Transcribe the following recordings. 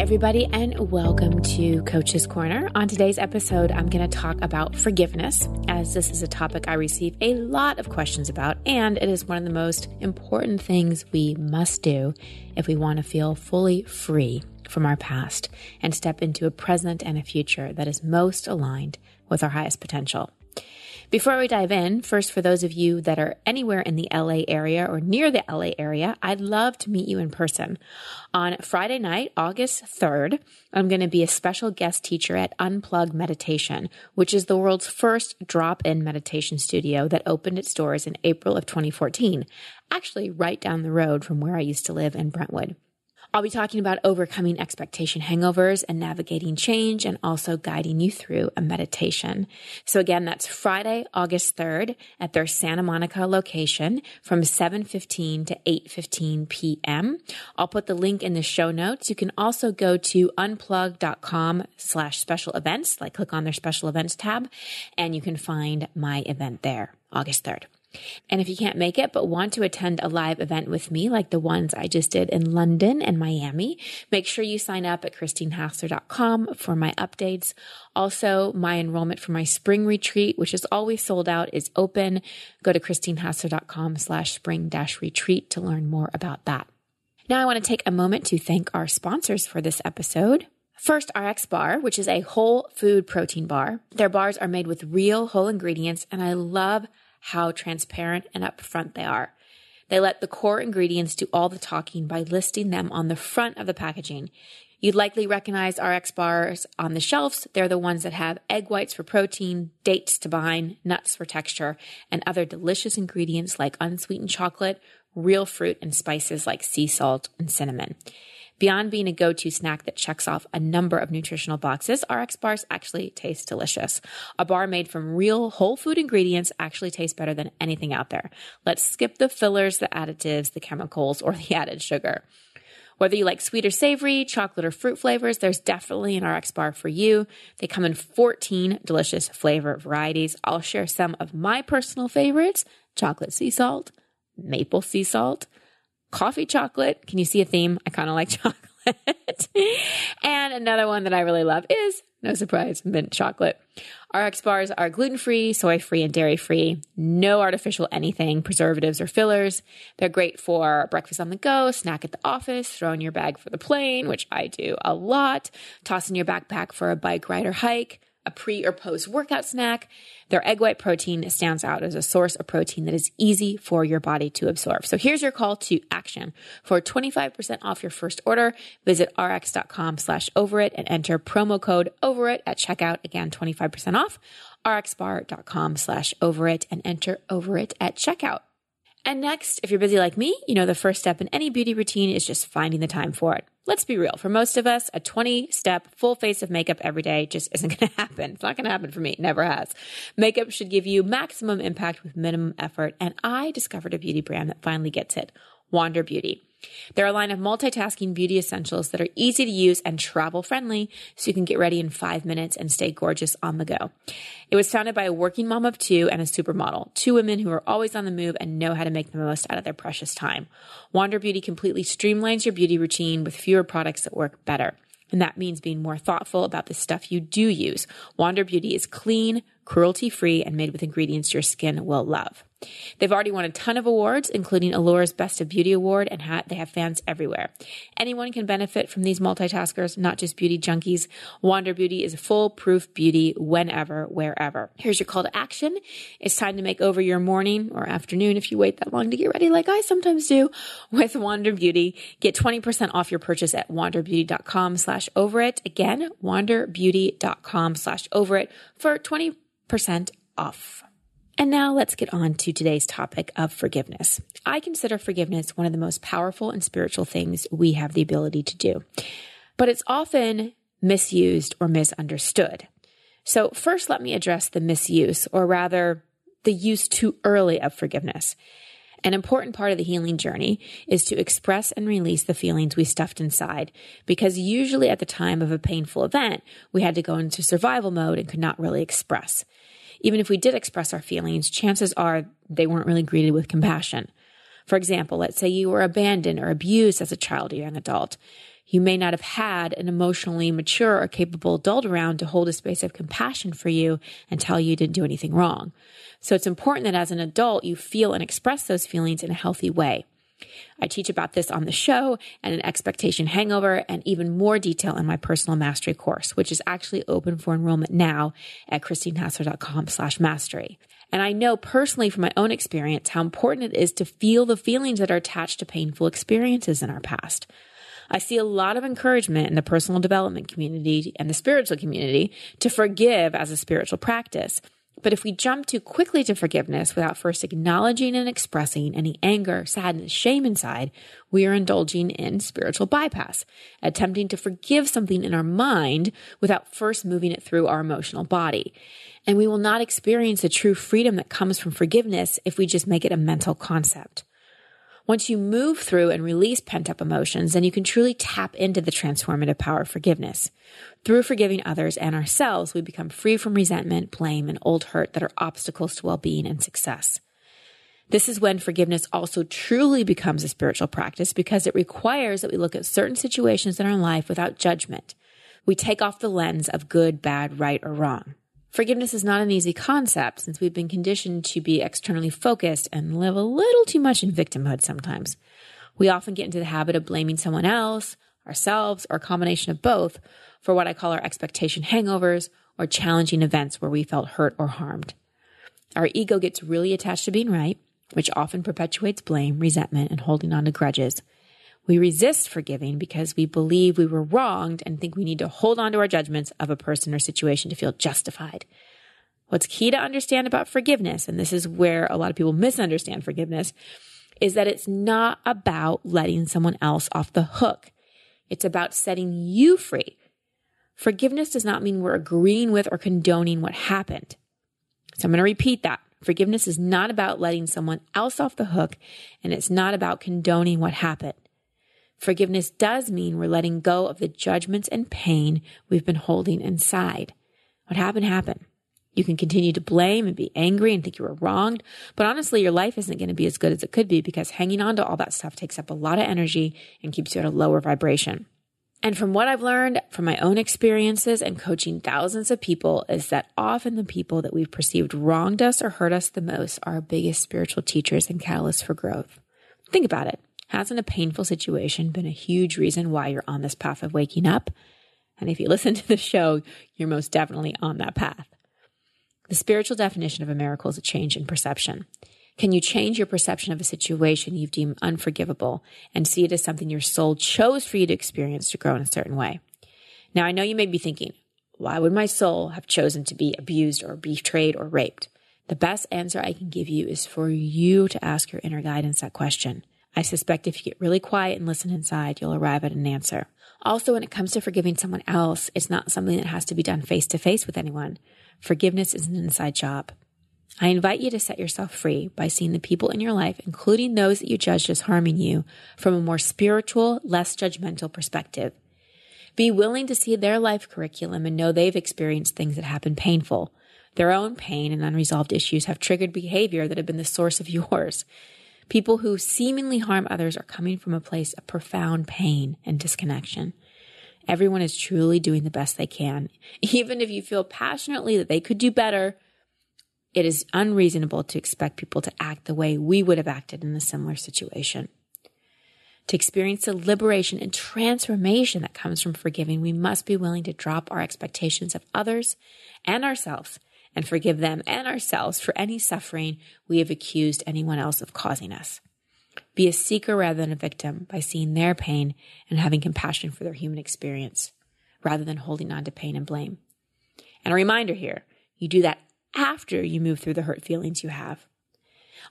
everybody, and welcome to Coach's Corner. On today's episode, I'm going to talk about forgiveness, as this is a topic I receive a lot of questions about, and it is one of the most important things we must do if we want to feel fully free from our past and step into a present and a future that is most aligned with our highest potential. Before we dive in, first, for those of you that are anywhere in the LA area or near the LA area, I'd love to meet you in person. On Friday night, August 3rd, I'm going to be a special guest teacher at Unplug Meditation, which is the world's first drop in meditation studio that opened its doors in April of 2014, actually right down the road from where I used to live in Brentwood. I'll be talking about overcoming expectation hangovers and navigating change and also guiding you through a meditation. So again, that's Friday, August 3rd at their Santa Monica location from 7:15 to 8:15 p.m. I'll put the link in the show notes. You can also go to unplug.com slash special events, like click on their special events tab, and you can find my event there, August 3rd. And if you can't make it, but want to attend a live event with me, like the ones I just did in London and Miami, make sure you sign up at christinehassler.com for my updates. Also, my enrollment for my spring retreat, which is always sold out, is open. Go to christinehassler.com slash spring dash retreat to learn more about that. Now I want to take a moment to thank our sponsors for this episode. First, RX Bar, which is a whole food protein bar. Their bars are made with real whole ingredients, and I love how transparent and upfront they are. They let the core ingredients do all the talking by listing them on the front of the packaging. You'd likely recognize RX bars on the shelves. They're the ones that have egg whites for protein, dates to bind, nuts for texture, and other delicious ingredients like unsweetened chocolate, real fruit, and spices like sea salt and cinnamon. Beyond being a go to snack that checks off a number of nutritional boxes, RX bars actually taste delicious. A bar made from real whole food ingredients actually tastes better than anything out there. Let's skip the fillers, the additives, the chemicals, or the added sugar. Whether you like sweet or savory, chocolate or fruit flavors, there's definitely an RX bar for you. They come in 14 delicious flavor varieties. I'll share some of my personal favorites chocolate sea salt, maple sea salt, coffee chocolate. Can you see a theme? I kind of like chocolate. and another one that I really love is, no surprise, mint chocolate. RX bars are gluten free, soy free, and dairy free. No artificial anything, preservatives, or fillers. They're great for breakfast on the go, snack at the office, throw in your bag for the plane, which I do a lot, toss in your backpack for a bike ride or hike a pre or post workout snack. Their egg white protein stands out as a source of protein that is easy for your body to absorb. So here's your call to action. For 25% off your first order, visit rx.com slash over it and enter promo code over it at checkout. Again, 25% off rxbar.com slash over it and enter over it at checkout. And next, if you're busy like me, you know the first step in any beauty routine is just finding the time for it. Let's be real. For most of us, a 20 step full face of makeup every day just isn't going to happen. It's not going to happen for me. It never has. Makeup should give you maximum impact with minimum effort. And I discovered a beauty brand that finally gets it. Wander Beauty. They're a line of multitasking beauty essentials that are easy to use and travel friendly, so you can get ready in five minutes and stay gorgeous on the go. It was founded by a working mom of two and a supermodel, two women who are always on the move and know how to make the most out of their precious time. Wander Beauty completely streamlines your beauty routine with fewer products that work better. And that means being more thoughtful about the stuff you do use. Wander Beauty is clean, cruelty free, and made with ingredients your skin will love. They've already won a ton of awards, including Allure's Best of Beauty Award, and ha- they have fans everywhere. Anyone can benefit from these multitaskers, not just beauty junkies. Wander Beauty is a foolproof beauty whenever, wherever. Here's your call to action. It's time to make over your morning or afternoon if you wait that long to get ready, like I sometimes do, with Wander Beauty. Get 20% off your purchase at wanderbeauty.com slash over it. Again, wanderbeauty.com slash over it for 20% off. And now let's get on to today's topic of forgiveness. I consider forgiveness one of the most powerful and spiritual things we have the ability to do, but it's often misused or misunderstood. So, first, let me address the misuse, or rather, the use too early of forgiveness. An important part of the healing journey is to express and release the feelings we stuffed inside, because usually at the time of a painful event, we had to go into survival mode and could not really express. Even if we did express our feelings, chances are they weren't really greeted with compassion. For example, let's say you were abandoned or abused as a child or young adult. You may not have had an emotionally mature or capable adult around to hold a space of compassion for you and tell you you didn't do anything wrong. So it's important that as an adult, you feel and express those feelings in a healthy way. I teach about this on the show and an expectation hangover and even more detail in my personal mastery course, which is actually open for enrollment now at christinehassler.com slash mastery. And I know personally from my own experience how important it is to feel the feelings that are attached to painful experiences in our past. I see a lot of encouragement in the personal development community and the spiritual community to forgive as a spiritual practice. But if we jump too quickly to forgiveness without first acknowledging and expressing any anger, sadness, shame inside, we are indulging in spiritual bypass, attempting to forgive something in our mind without first moving it through our emotional body. And we will not experience the true freedom that comes from forgiveness if we just make it a mental concept. Once you move through and release pent up emotions, then you can truly tap into the transformative power of forgiveness. Through forgiving others and ourselves, we become free from resentment, blame, and old hurt that are obstacles to well being and success. This is when forgiveness also truly becomes a spiritual practice because it requires that we look at certain situations in our life without judgment. We take off the lens of good, bad, right, or wrong. Forgiveness is not an easy concept since we've been conditioned to be externally focused and live a little too much in victimhood sometimes. We often get into the habit of blaming someone else, ourselves, or a combination of both for what I call our expectation hangovers or challenging events where we felt hurt or harmed. Our ego gets really attached to being right, which often perpetuates blame, resentment, and holding on to grudges. We resist forgiving because we believe we were wronged and think we need to hold on to our judgments of a person or situation to feel justified. What's key to understand about forgiveness, and this is where a lot of people misunderstand forgiveness, is that it's not about letting someone else off the hook. It's about setting you free Forgiveness does not mean we're agreeing with or condoning what happened. So I'm going to repeat that. Forgiveness is not about letting someone else off the hook, and it's not about condoning what happened. Forgiveness does mean we're letting go of the judgments and pain we've been holding inside. What happened happened. You can continue to blame and be angry and think you were wronged, but honestly, your life isn't going to be as good as it could be because hanging on to all that stuff takes up a lot of energy and keeps you at a lower vibration. And from what I've learned from my own experiences and coaching thousands of people is that often the people that we've perceived wronged us or hurt us the most are our biggest spiritual teachers and catalysts for growth. Think about it. Hasn't a painful situation been a huge reason why you're on this path of waking up? And if you listen to the show, you're most definitely on that path. The spiritual definition of a miracle is a change in perception. Can you change your perception of a situation you've deemed unforgivable and see it as something your soul chose for you to experience to grow in a certain way? Now, I know you may be thinking, why would my soul have chosen to be abused or betrayed or raped? The best answer I can give you is for you to ask your inner guidance that question. I suspect if you get really quiet and listen inside, you'll arrive at an answer. Also, when it comes to forgiving someone else, it's not something that has to be done face to face with anyone. Forgiveness is an inside job. I invite you to set yourself free by seeing the people in your life, including those that you judged as harming you, from a more spiritual, less judgmental perspective. Be willing to see their life curriculum and know they've experienced things that have been painful. Their own pain and unresolved issues have triggered behavior that have been the source of yours. People who seemingly harm others are coming from a place of profound pain and disconnection. Everyone is truly doing the best they can. Even if you feel passionately that they could do better, it is unreasonable to expect people to act the way we would have acted in a similar situation. To experience the liberation and transformation that comes from forgiving, we must be willing to drop our expectations of others and ourselves and forgive them and ourselves for any suffering we have accused anyone else of causing us. Be a seeker rather than a victim by seeing their pain and having compassion for their human experience rather than holding on to pain and blame. And a reminder here, you do that after you move through the hurt feelings you have.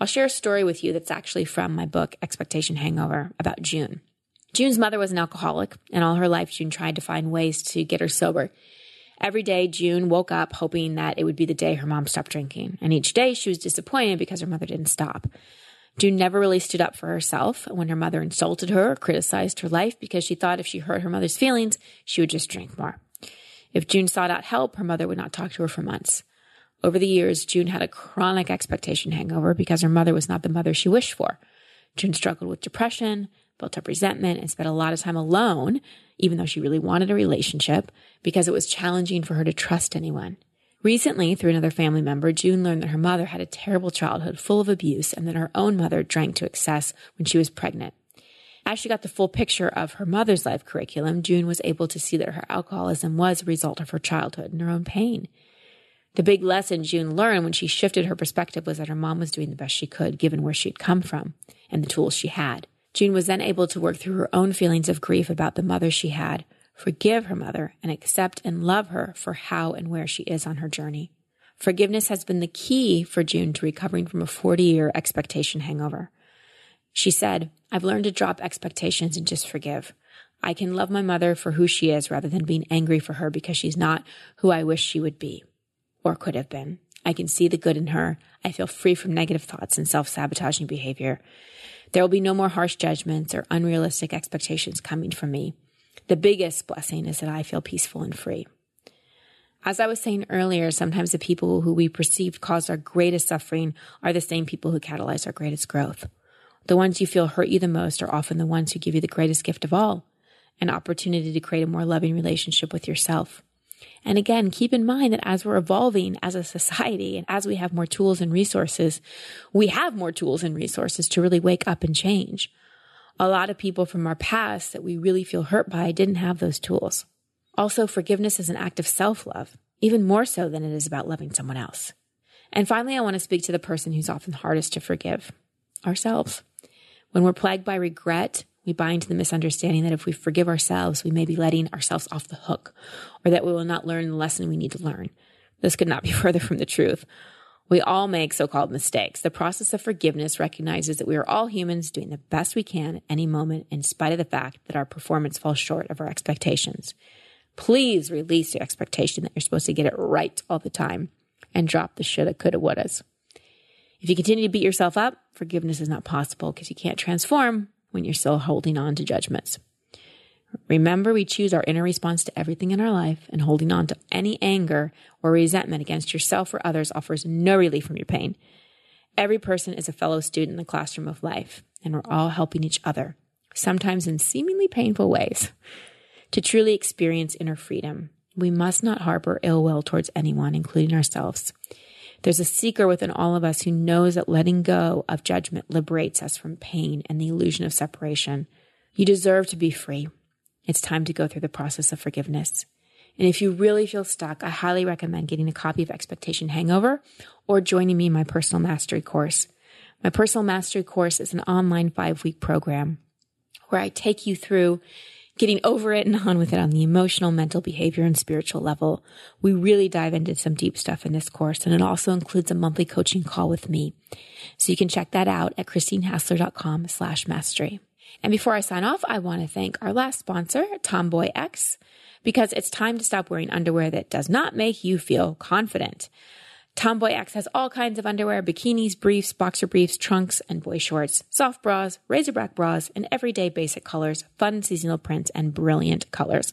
I'll share a story with you that's actually from my book, Expectation Hangover, about June. June's mother was an alcoholic, and all her life, June tried to find ways to get her sober. Every day, June woke up hoping that it would be the day her mom stopped drinking, and each day she was disappointed because her mother didn't stop. June never really stood up for herself when her mother insulted her or criticized her life because she thought if she hurt her mother's feelings, she would just drink more. If June sought out help, her mother would not talk to her for months. Over the years, June had a chronic expectation hangover because her mother was not the mother she wished for. June struggled with depression, built up resentment, and spent a lot of time alone, even though she really wanted a relationship, because it was challenging for her to trust anyone. Recently, through another family member, June learned that her mother had a terrible childhood full of abuse and that her own mother drank to excess when she was pregnant. As she got the full picture of her mother's life curriculum, June was able to see that her alcoholism was a result of her childhood and her own pain. The big lesson June learned when she shifted her perspective was that her mom was doing the best she could given where she'd come from and the tools she had. June was then able to work through her own feelings of grief about the mother she had, forgive her mother, and accept and love her for how and where she is on her journey. Forgiveness has been the key for June to recovering from a 40 year expectation hangover. She said, I've learned to drop expectations and just forgive. I can love my mother for who she is rather than being angry for her because she's not who I wish she would be or could have been. I can see the good in her. I feel free from negative thoughts and self sabotaging behavior. There will be no more harsh judgments or unrealistic expectations coming from me. The biggest blessing is that I feel peaceful and free. As I was saying earlier, sometimes the people who we perceive cause our greatest suffering are the same people who catalyze our greatest growth. The ones you feel hurt you the most are often the ones who give you the greatest gift of all an opportunity to create a more loving relationship with yourself. And again, keep in mind that as we're evolving as a society and as we have more tools and resources, we have more tools and resources to really wake up and change. A lot of people from our past that we really feel hurt by didn't have those tools. Also, forgiveness is an act of self love, even more so than it is about loving someone else. And finally, I want to speak to the person who's often hardest to forgive ourselves. When we're plagued by regret, we into the misunderstanding that if we forgive ourselves, we may be letting ourselves off the hook, or that we will not learn the lesson we need to learn. This could not be further from the truth. We all make so called mistakes. The process of forgiveness recognizes that we are all humans doing the best we can at any moment, in spite of the fact that our performance falls short of our expectations. Please release the expectation that you're supposed to get it right all the time and drop the shoulda, coulda, wouldas. If you continue to beat yourself up, forgiveness is not possible because you can't transform when you're still holding on to judgments. Remember, we choose our inner response to everything in our life, and holding on to any anger or resentment against yourself or others offers no relief from your pain. Every person is a fellow student in the classroom of life, and we're all helping each other, sometimes in seemingly painful ways. To truly experience inner freedom, we must not harbor ill will towards anyone, including ourselves. There's a seeker within all of us who knows that letting go of judgment liberates us from pain and the illusion of separation. You deserve to be free. It's time to go through the process of forgiveness. And if you really feel stuck, I highly recommend getting a copy of Expectation Hangover or joining me in my personal mastery course. My personal mastery course is an online five week program where I take you through getting over it and on with it on the emotional, mental, behavior, and spiritual level. We really dive into some deep stuff in this course, and it also includes a monthly coaching call with me. So you can check that out at christinehassler.com slash mastery. And before I sign off, I want to thank our last sponsor, Tomboy X, because it's time to stop wearing underwear that does not make you feel confident. Tomboy X has all kinds of underwear, bikinis, briefs, boxer briefs, trunks, and boy shorts, soft bras, racerback bras, and everyday basic colors, fun seasonal prints, and brilliant colors.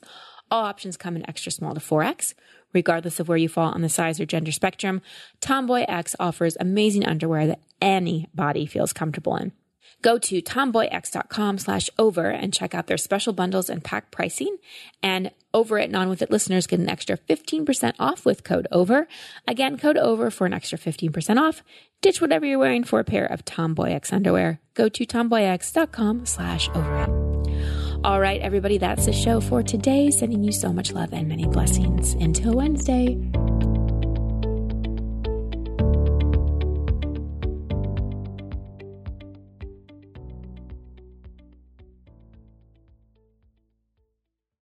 All options come in extra small to 4X. Regardless of where you fall on the size or gender spectrum, Tomboy X offers amazing underwear that any body feels comfortable in. Go to tomboyx.com slash over and check out their special bundles and pack pricing. And Over It and On With It listeners get an extra 15% off with code over. Again, code over for an extra 15% off. Ditch whatever you're wearing for a pair of TomboyX underwear. Go to tomboyx.com slash over. All right, everybody, that's the show for today. Sending you so much love and many blessings. Until Wednesday.